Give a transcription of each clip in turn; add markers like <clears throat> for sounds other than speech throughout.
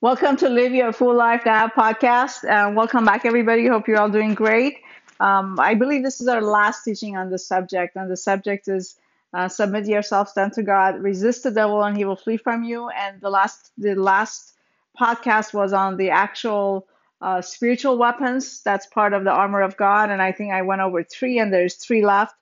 Welcome to Live Your Full Life Now podcast. Uh, welcome back, everybody. Hope you're all doing great. Um, I believe this is our last teaching on the subject, and the subject is uh, submit yourselves unto God, resist the devil, and he will flee from you. And the last, the last podcast was on the actual uh, spiritual weapons. That's part of the armor of God, and I think I went over three, and there's three left.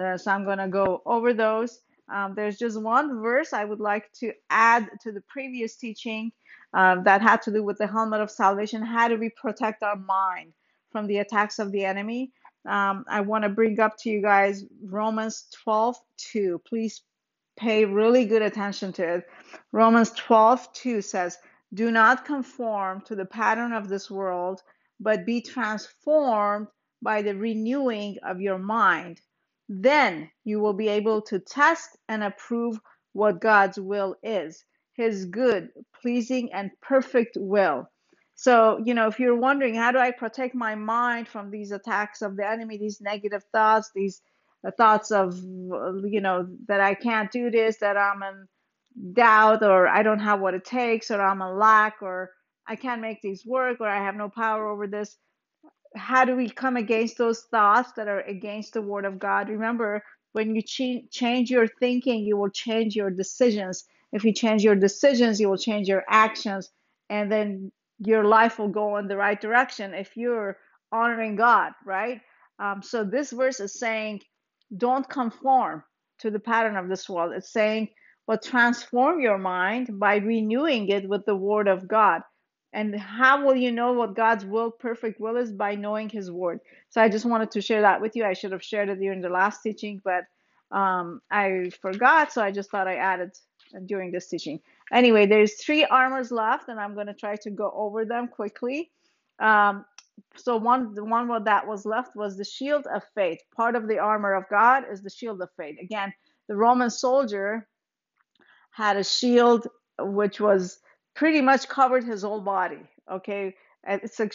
Uh, so I'm going to go over those. Um, there's just one verse I would like to add to the previous teaching um, that had to do with the helmet of salvation. How do we protect our mind from the attacks of the enemy? Um, I want to bring up to you guys Romans 12 2. Please pay really good attention to it. Romans 12 2 says, Do not conform to the pattern of this world, but be transformed by the renewing of your mind. Then you will be able to test and approve what God's will is his good, pleasing, and perfect will. So, you know, if you're wondering, how do I protect my mind from these attacks of the enemy, these negative thoughts, these uh, thoughts of, you know, that I can't do this, that I'm in doubt, or I don't have what it takes, or I'm in lack, or I can't make these work, or I have no power over this. How do we come against those thoughts that are against the word of God? Remember, when you ch- change your thinking, you will change your decisions. If you change your decisions, you will change your actions, and then your life will go in the right direction if you're honoring God, right? Um, so this verse is saying, don't conform to the pattern of this world. It's saying, but transform your mind by renewing it with the word of God. And how will you know what God's will, perfect will is? By knowing His word. So I just wanted to share that with you. I should have shared it during the last teaching, but um, I forgot. So I just thought I added during this teaching. Anyway, there's three armors left, and I'm going to try to go over them quickly. Um, so one, the one that was left was the shield of faith. Part of the armor of God is the shield of faith. Again, the Roman soldier had a shield which was pretty much covered his whole body. Okay, it's a,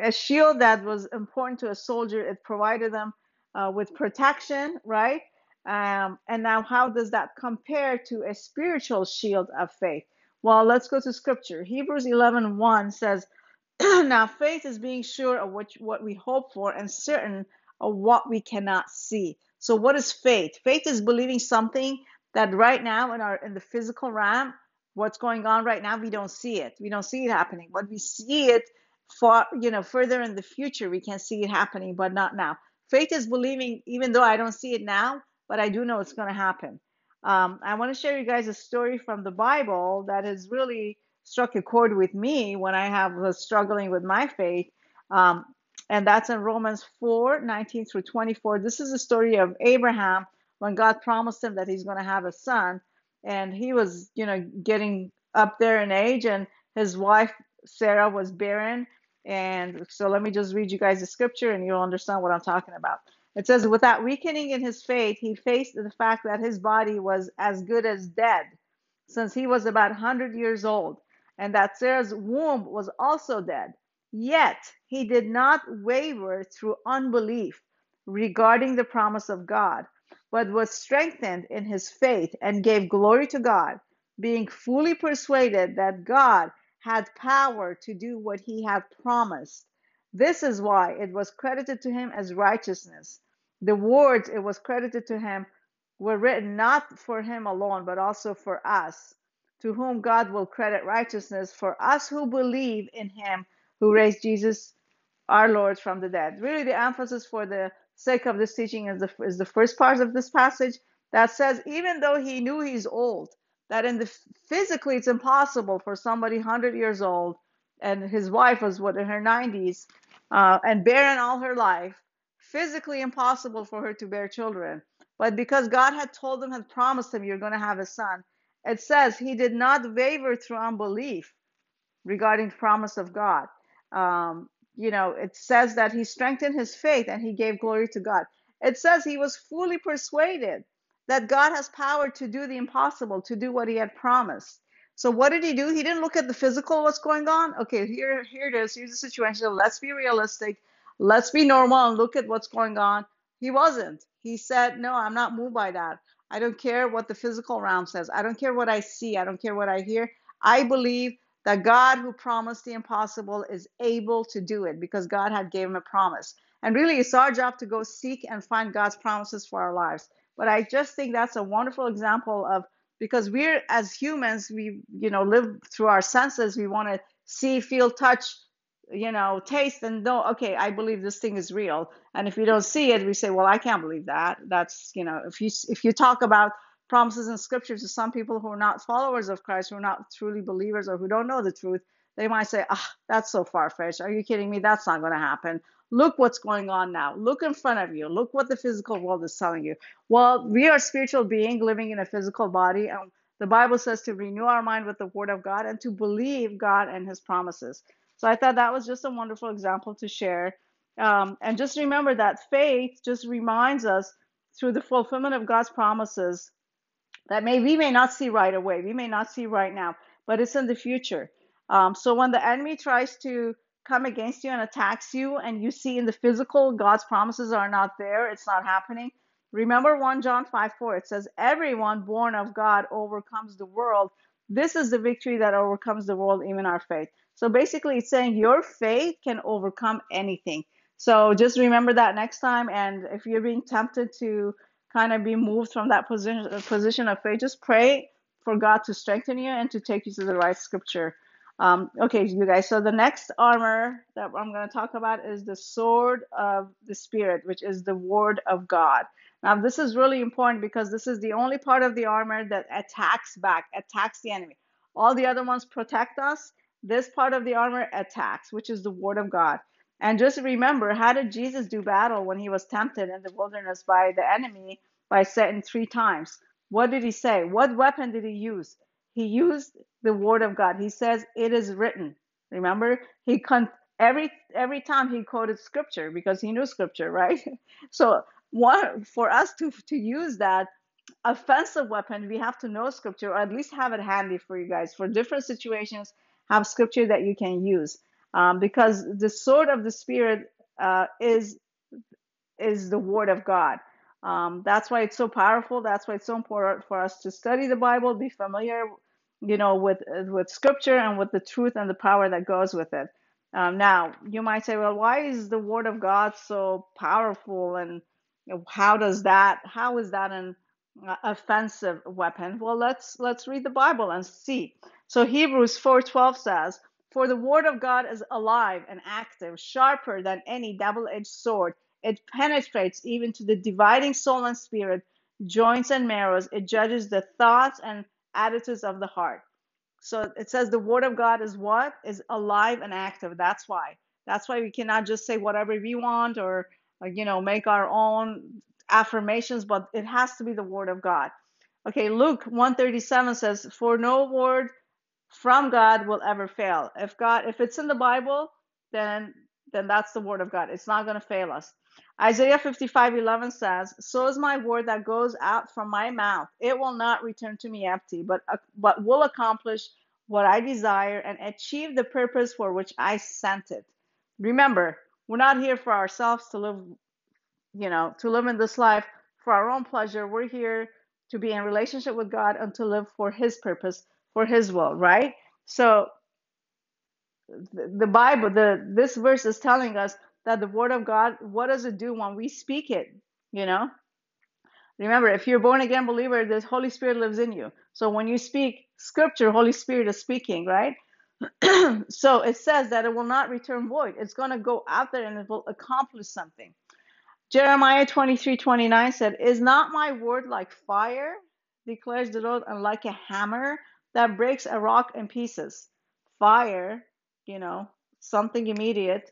a shield that was important to a soldier. It provided them uh, with protection, right? Um, and now, how does that compare to a spiritual shield of faith? Well, let's go to scripture. Hebrews 11 1 says, <clears throat> Now faith is being sure of which, what we hope for and certain of what we cannot see. So, what is faith? Faith is believing something that right now in our in the physical realm, what's going on right now, we don't see it. We don't see it happening. But we see it for you know further in the future, we can see it happening, but not now. Faith is believing, even though I don't see it now, but I do know it's going to happen. Um, I want to share you guys a story from the Bible that has really struck a chord with me when I have was struggling with my faith. Um, and that's in Romans 4 19 through 24. This is the story of Abraham when God promised him that he's going to have a son. And he was, you know, getting up there in age, and his wife Sarah was barren. And so let me just read you guys the scripture and you'll understand what I'm talking about. It says, without weakening in his faith, he faced the fact that his body was as good as dead since he was about 100 years old, and that Sarah's womb was also dead. Yet he did not waver through unbelief regarding the promise of God, but was strengthened in his faith and gave glory to God, being fully persuaded that God had power to do what he had promised. This is why it was credited to him as righteousness. The words it was credited to him were written not for him alone, but also for us, to whom God will credit righteousness, for us who believe in him who raised Jesus our Lord from the dead. Really, the emphasis for the sake of this teaching is the, is the first part of this passage that says, even though he knew he's old, that in the physically it's impossible for somebody 100 years old, and his wife was what in her 90s, uh, and barren all her life, physically impossible for her to bear children. But because God had told him, had promised him, you're going to have a son, it says he did not waver through unbelief regarding the promise of God. Um, you know, it says that he strengthened his faith and he gave glory to God. It says he was fully persuaded that God has power to do the impossible, to do what he had promised. So what did he do? He didn't look at the physical, what's going on. Okay, here, here it is. Here's the situation. Let's be realistic. Let's be normal and look at what's going on. He wasn't. He said, No, I'm not moved by that. I don't care what the physical realm says. I don't care what I see. I don't care what I hear. I believe that God who promised the impossible is able to do it because God had gave him a promise. And really it's our job to go seek and find God's promises for our lives. But I just think that's a wonderful example of because we're as humans, we you know live through our senses. We want to see, feel, touch, you know, taste and know, okay, I believe this thing is real. And if we don't see it, we say, well, I can't believe that. That's, you know, if you if you talk about promises in scripture to some people who are not followers of Christ, who are not truly believers or who don't know the truth, they might say, ah, that's so far fetched. Are you kidding me? That's not going to happen. Look what's going on now. Look in front of you. Look what the physical world is telling you. Well, we are spiritual beings living in a physical body, and the Bible says to renew our mind with the Word of God and to believe God and His promises. So I thought that was just a wonderful example to share. Um, and just remember that faith just reminds us through the fulfillment of God's promises that may we may not see right away, we may not see right now, but it's in the future. Um, so when the enemy tries to come against you and attacks you, and you see in the physical God's promises are not there, it's not happening. Remember 1 John 5 4, it says, Everyone born of God overcomes the world. This is the victory that overcomes the world, even our faith. So basically, it's saying your faith can overcome anything. So just remember that next time. And if you're being tempted to kind of be moved from that position position of faith, just pray for God to strengthen you and to take you to the right scripture. Um, okay, you guys. So the next armor that I'm going to talk about is the sword of the spirit, which is the word of God. Now, this is really important because this is the only part of the armor that attacks back, attacks the enemy. All the other ones protect us. This part of the armor attacks, which is the word of God. And just remember, how did Jesus do battle when he was tempted in the wilderness by the enemy by Satan three times? What did he say? What weapon did he use? He used the word of God. He says, "It is written." Remember, he con- every every time he quoted scripture because he knew scripture, right? <laughs> so one for us to to use that offensive weapon, we have to know scripture or at least have it handy for you guys for different situations. Have scripture that you can use um, because the sword of the spirit uh, is is the word of God. Um, that's why it's so powerful. That's why it's so important for us to study the Bible, be familiar, you know, with with Scripture and with the truth and the power that goes with it. Um, now, you might say, well, why is the Word of God so powerful, and how does that? How is that an offensive weapon? Well, let's let's read the Bible and see. So Hebrews 4:12 says. For the word of God is alive and active, sharper than any double edged sword. It penetrates even to the dividing soul and spirit, joints and marrows. It judges the thoughts and attitudes of the heart. So it says the word of God is what? Is alive and active. That's why. That's why we cannot just say whatever we want or, or you know, make our own affirmations, but it has to be the word of God. Okay, Luke 137 says, For no word from God will ever fail. If God, if it's in the Bible, then then that's the word of God. It's not going to fail us. Isaiah 55:11 says, "So is my word that goes out from my mouth. It will not return to me empty, but uh, but will accomplish what I desire and achieve the purpose for which I sent it." Remember, we're not here for ourselves to live, you know, to live in this life for our own pleasure. We're here to be in relationship with God and to live for his purpose, for his will, right? So the Bible, the this verse is telling us that the word of God, what does it do when we speak it? You know, remember, if you're born again believer, the Holy Spirit lives in you. So when you speak scripture, Holy Spirit is speaking, right? <clears throat> so it says that it will not return void. It's going to go out there and it will accomplish something. Jeremiah 23 29 said, Is not my word like fire, declares the Lord, and like a hammer that breaks a rock in pieces? Fire, you know, something immediate,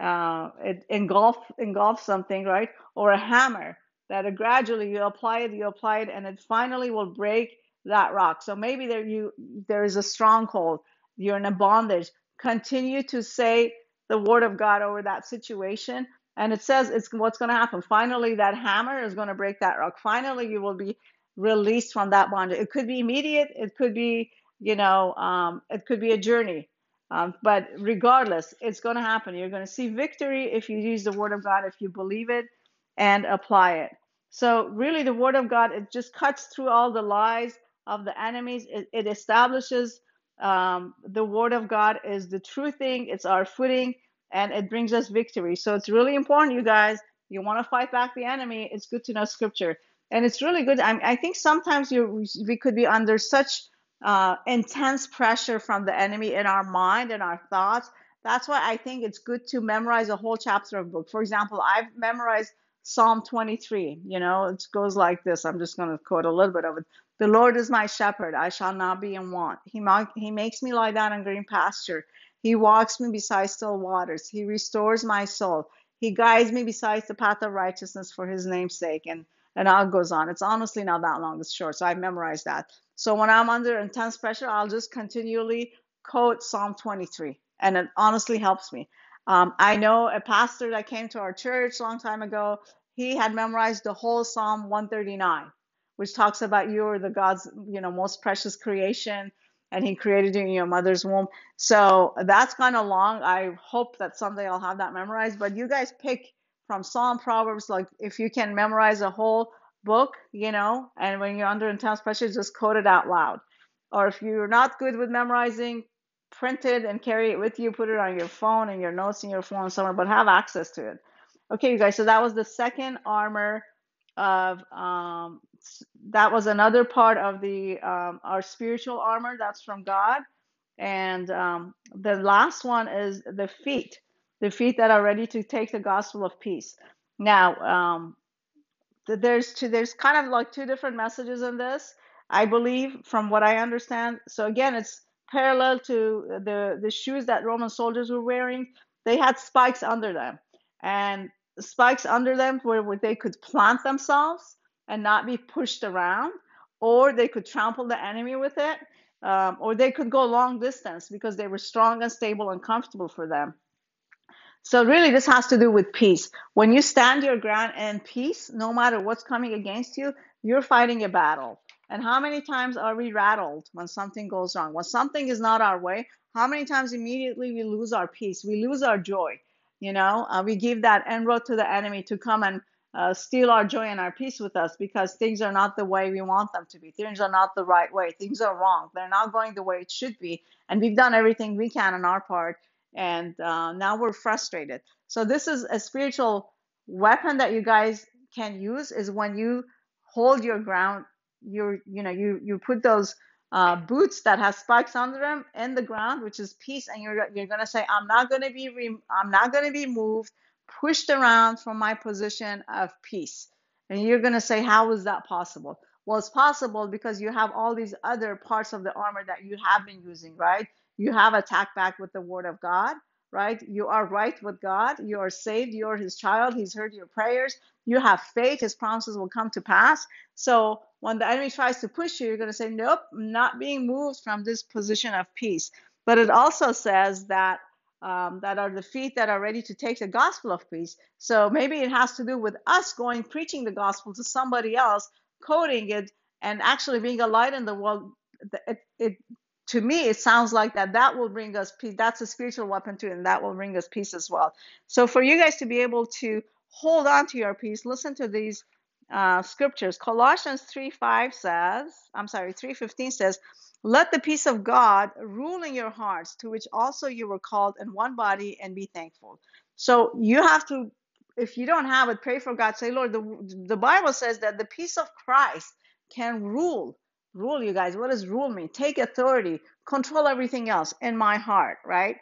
uh, it engulf engulfs something, right? Or a hammer that gradually you apply it, you apply it, and it finally will break that rock. So maybe there you there is a stronghold, you're in a bondage. Continue to say the word of God over that situation. And it says it's what's going to happen. Finally, that hammer is going to break that rock. Finally, you will be released from that bondage. It could be immediate. It could be, you know, um, it could be a journey. Um, but regardless, it's going to happen. You're going to see victory if you use the word of God, if you believe it and apply it. So, really, the word of God, it just cuts through all the lies of the enemies. It, it establishes Um, the word of God is the true thing, it's our footing, and it brings us victory. So it's really important, you guys. You want to fight back the enemy, it's good to know scripture. And it's really good. I, I think sometimes you we could be under such uh, intense pressure from the enemy in our mind and our thoughts. That's why I think it's good to memorize a whole chapter of book. For example, I've memorized Psalm 23. You know, it goes like this. I'm just going to quote a little bit of it. The Lord is my shepherd; I shall not be in want. He he makes me lie down in green pasture. He walks me beside still waters. He restores my soul. He guides me beside the path of righteousness for His name's sake. And and all goes on. It's honestly not that long. It's short. So I memorized that. So when I'm under intense pressure, I'll just continually quote Psalm 23, and it honestly helps me. Um, I know a pastor that came to our church a long time ago. He had memorized the whole Psalm 139, which talks about you are the God's, you know, most precious creation, and He created you in your mother's womb. So that's kind of long. I hope that someday I'll have that memorized. But you guys pick from Psalm, Proverbs, like if you can memorize a whole book, you know, and when you're under intense pressure, just quote it out loud. Or if you're not good with memorizing, print it and carry it with you, put it on your phone and your notes in your phone somewhere, but have access to it. Okay, you guys, so that was the second armor of um that was another part of the um our spiritual armor that's from God. And um the last one is the feet, the feet that are ready to take the gospel of peace. Now, um there's two there's kind of like two different messages in this i believe from what i understand so again it's parallel to the the shoes that roman soldiers were wearing they had spikes under them and spikes under them where, where they could plant themselves and not be pushed around or they could trample the enemy with it um, or they could go long distance because they were strong and stable and comfortable for them so really, this has to do with peace. When you stand your ground in peace, no matter what's coming against you, you're fighting a battle. And how many times are we rattled when something goes wrong? When something is not our way, how many times immediately we lose our peace? We lose our joy. You know, uh, we give that inroad to the enemy to come and uh, steal our joy and our peace with us because things are not the way we want them to be. Things are not the right way. Things are wrong. They're not going the way it should be. And we've done everything we can on our part and uh, now we're frustrated. So this is a spiritual weapon that you guys can use is when you hold your ground. You're, you know you you put those uh, boots that has spikes under them in the ground, which is peace, and you're you're gonna say, I'm not gonna be re- I'm not gonna be moved, pushed around from my position of peace. And you're gonna say, how is that possible? Well, it's possible because you have all these other parts of the armor that you have been using, right? You have attacked back with the word of God, right? You are right with God. You are saved. You are his child. He's heard your prayers. You have faith. His promises will come to pass. So when the enemy tries to push you, you're going to say, Nope, I'm not being moved from this position of peace. But it also says that. Um, that are the feet that are ready to take the gospel of peace. So maybe it has to do with us going preaching the gospel to somebody else, coding it, and actually being a light in the world. It, it to me it sounds like that that will bring us peace that's a spiritual weapon too and that will bring us peace as well so for you guys to be able to hold on to your peace listen to these uh, scriptures colossians 3 5 says i'm sorry 315 says let the peace of god rule in your hearts to which also you were called in one body and be thankful so you have to if you don't have it pray for god say lord the, the bible says that the peace of christ can rule Rule, you guys. What does rule mean? Take authority, control everything else in my heart, right?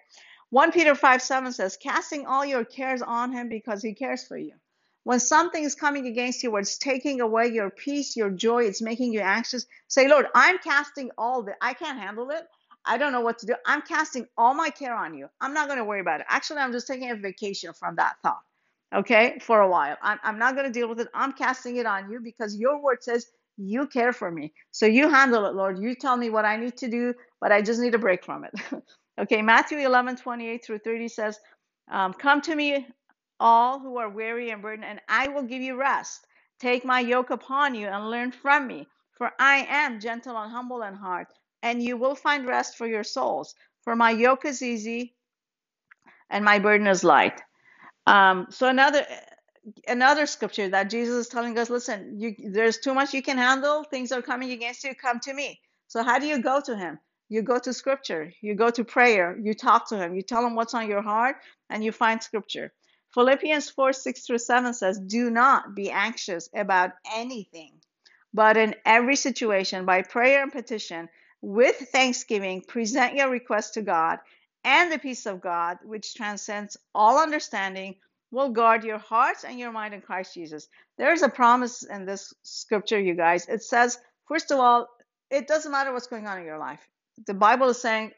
1 Peter 5 7 says, casting all your cares on him because he cares for you. When something is coming against you, where it's taking away your peace, your joy, it's making you anxious, say, Lord, I'm casting all the, I can't handle it. I don't know what to do. I'm casting all my care on you. I'm not going to worry about it. Actually, I'm just taking a vacation from that thought, okay, for a while. I'm, I'm not going to deal with it. I'm casting it on you because your word says you care for me. So you handle it, Lord. You tell me what I need to do, but I just need a break from it. <laughs> okay, Matthew 11, 28 through 30 says, um, Come to me, all who are weary and burdened, and I will give you rest. Take my yoke upon you and learn from me, for I am gentle and humble in heart, and you will find rest for your souls. For my yoke is easy and my burden is light. Um, so another another scripture that Jesus is telling us, listen, you, there's too much you can handle. Things are coming against you. Come to me. So how do you go to him? You go to scripture, you go to prayer, you talk to him, you tell him what's on your heart, and you find scripture. Philippians 4 6 through 7 says, Do not be anxious about anything, but in every situation, by prayer and petition, with thanksgiving, present your request to God, and the peace of God, which transcends all understanding, will guard your hearts and your mind in Christ Jesus. There's a promise in this scripture, you guys. It says, first of all, it doesn't matter what's going on in your life. The Bible is saying,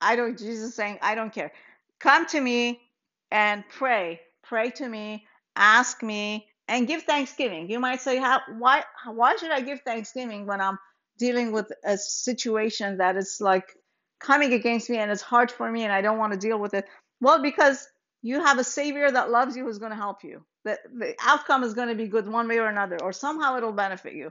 I don't, Jesus is saying, I don't care. Come to me and pray. Pray to me, ask me, and give thanksgiving. You might say, How, why, why should I give thanksgiving when I'm dealing with a situation that is like coming against me and it's hard for me and I don't want to deal with it? Well, because you have a Savior that loves you who's going to help you. The, the outcome is going to be good one way or another, or somehow it'll benefit you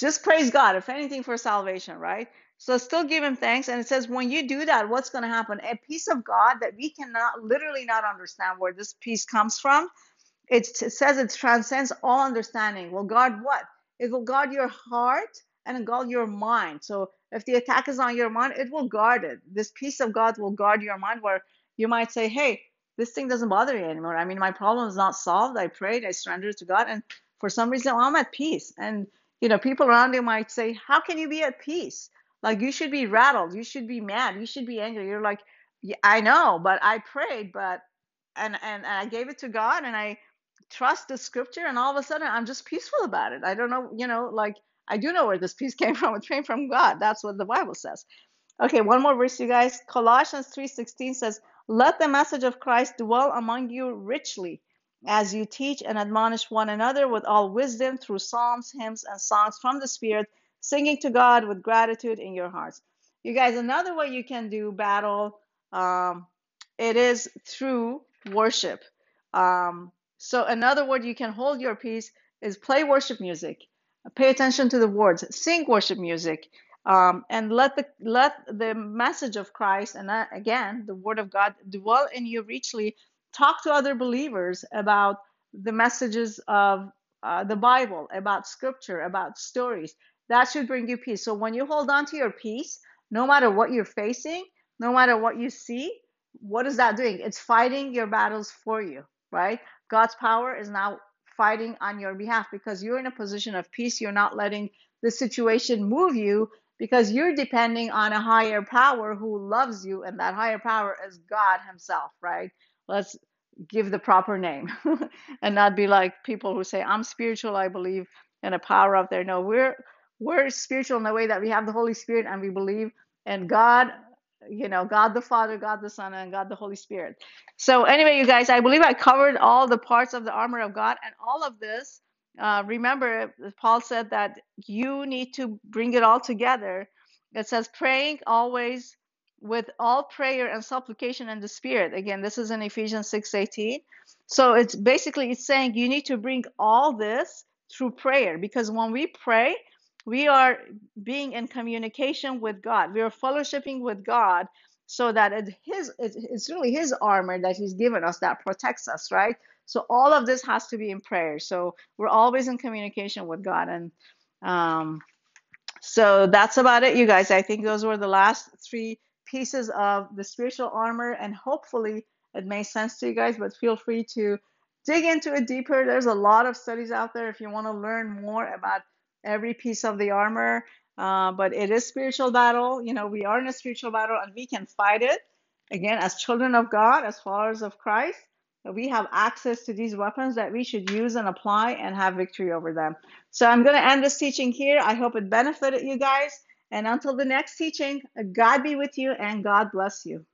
just praise God, if anything, for salvation, right? So still give him thanks. And it says, when you do that, what's going to happen? A peace of God that we cannot literally not understand where this peace comes from. It, says it transcends all understanding. Will guard what? It will guard your heart and guard your mind. So if the attack is on your mind, it will guard it. This peace of God will guard your mind where you might say, hey, this thing doesn't bother me anymore. I mean, my problem is not solved. I prayed, I surrendered to God, and for some reason, I'm at peace. And you know, people around you might say, How can you be at peace? Like, you should be rattled. You should be mad. You should be angry. You're like, yeah, I know, but I prayed, but, and, and, and I gave it to God and I trust the scripture. And all of a sudden, I'm just peaceful about it. I don't know, you know, like, I do know where this peace <laughs> came from. It came from God. That's what the Bible says. Okay, one more verse, you guys. Colossians 3:16 says, "Let the message of Christ dwell among you richly, as you teach and admonish one another with all wisdom through psalms, hymns, and songs from the Spirit, singing to God with gratitude in your hearts. You guys, another way you can do battle, um, it is through worship. Um, so another word you can hold your peace is play worship music. Pay attention to the words. Sing worship music. Um, and let the let the message of Christ and that, again the word of God dwell in you richly talk to other believers about the messages of uh, the Bible, about scripture, about stories. That should bring you peace. So when you hold on to your peace, no matter what you're facing, no matter what you see, what is that doing? It's fighting your battles for you, right? God's power is now fighting on your behalf because you're in a position of peace. You're not letting the situation move you because you're depending on a higher power who loves you, and that higher power is God Himself, right? let's give the proper name <laughs> and not be like people who say i'm spiritual i believe in a power up there no we're we're spiritual in the way that we have the holy spirit and we believe in god you know god the father god the son and god the holy spirit. So anyway you guys i believe i covered all the parts of the armor of god and all of this. Uh, remember paul said that you need to bring it all together. It says praying always with all prayer and supplication in the spirit. Again this is in ephesians 6 18 so it's basically it's saying you need to bring all this through prayer because when we pray we are being in communication with god we are fellowshipping with god so that it his it's really his armor that he's given us that protects us right so all of this has to be in prayer so we're always in communication with god and um so that's about it, you guys. I think those were the last three pieces of the spiritual armor, and hopefully it made sense to you guys. But feel free to dig into it deeper. There's a lot of studies out there if you want to learn more about every piece of the armor. Uh, but it is spiritual battle. You know, we are in a spiritual battle, and we can fight it again as children of God, as followers of Christ. We have access to these weapons that we should use and apply and have victory over them. So I'm going to end this teaching here. I hope it benefited you guys. And until the next teaching, God be with you and God bless you.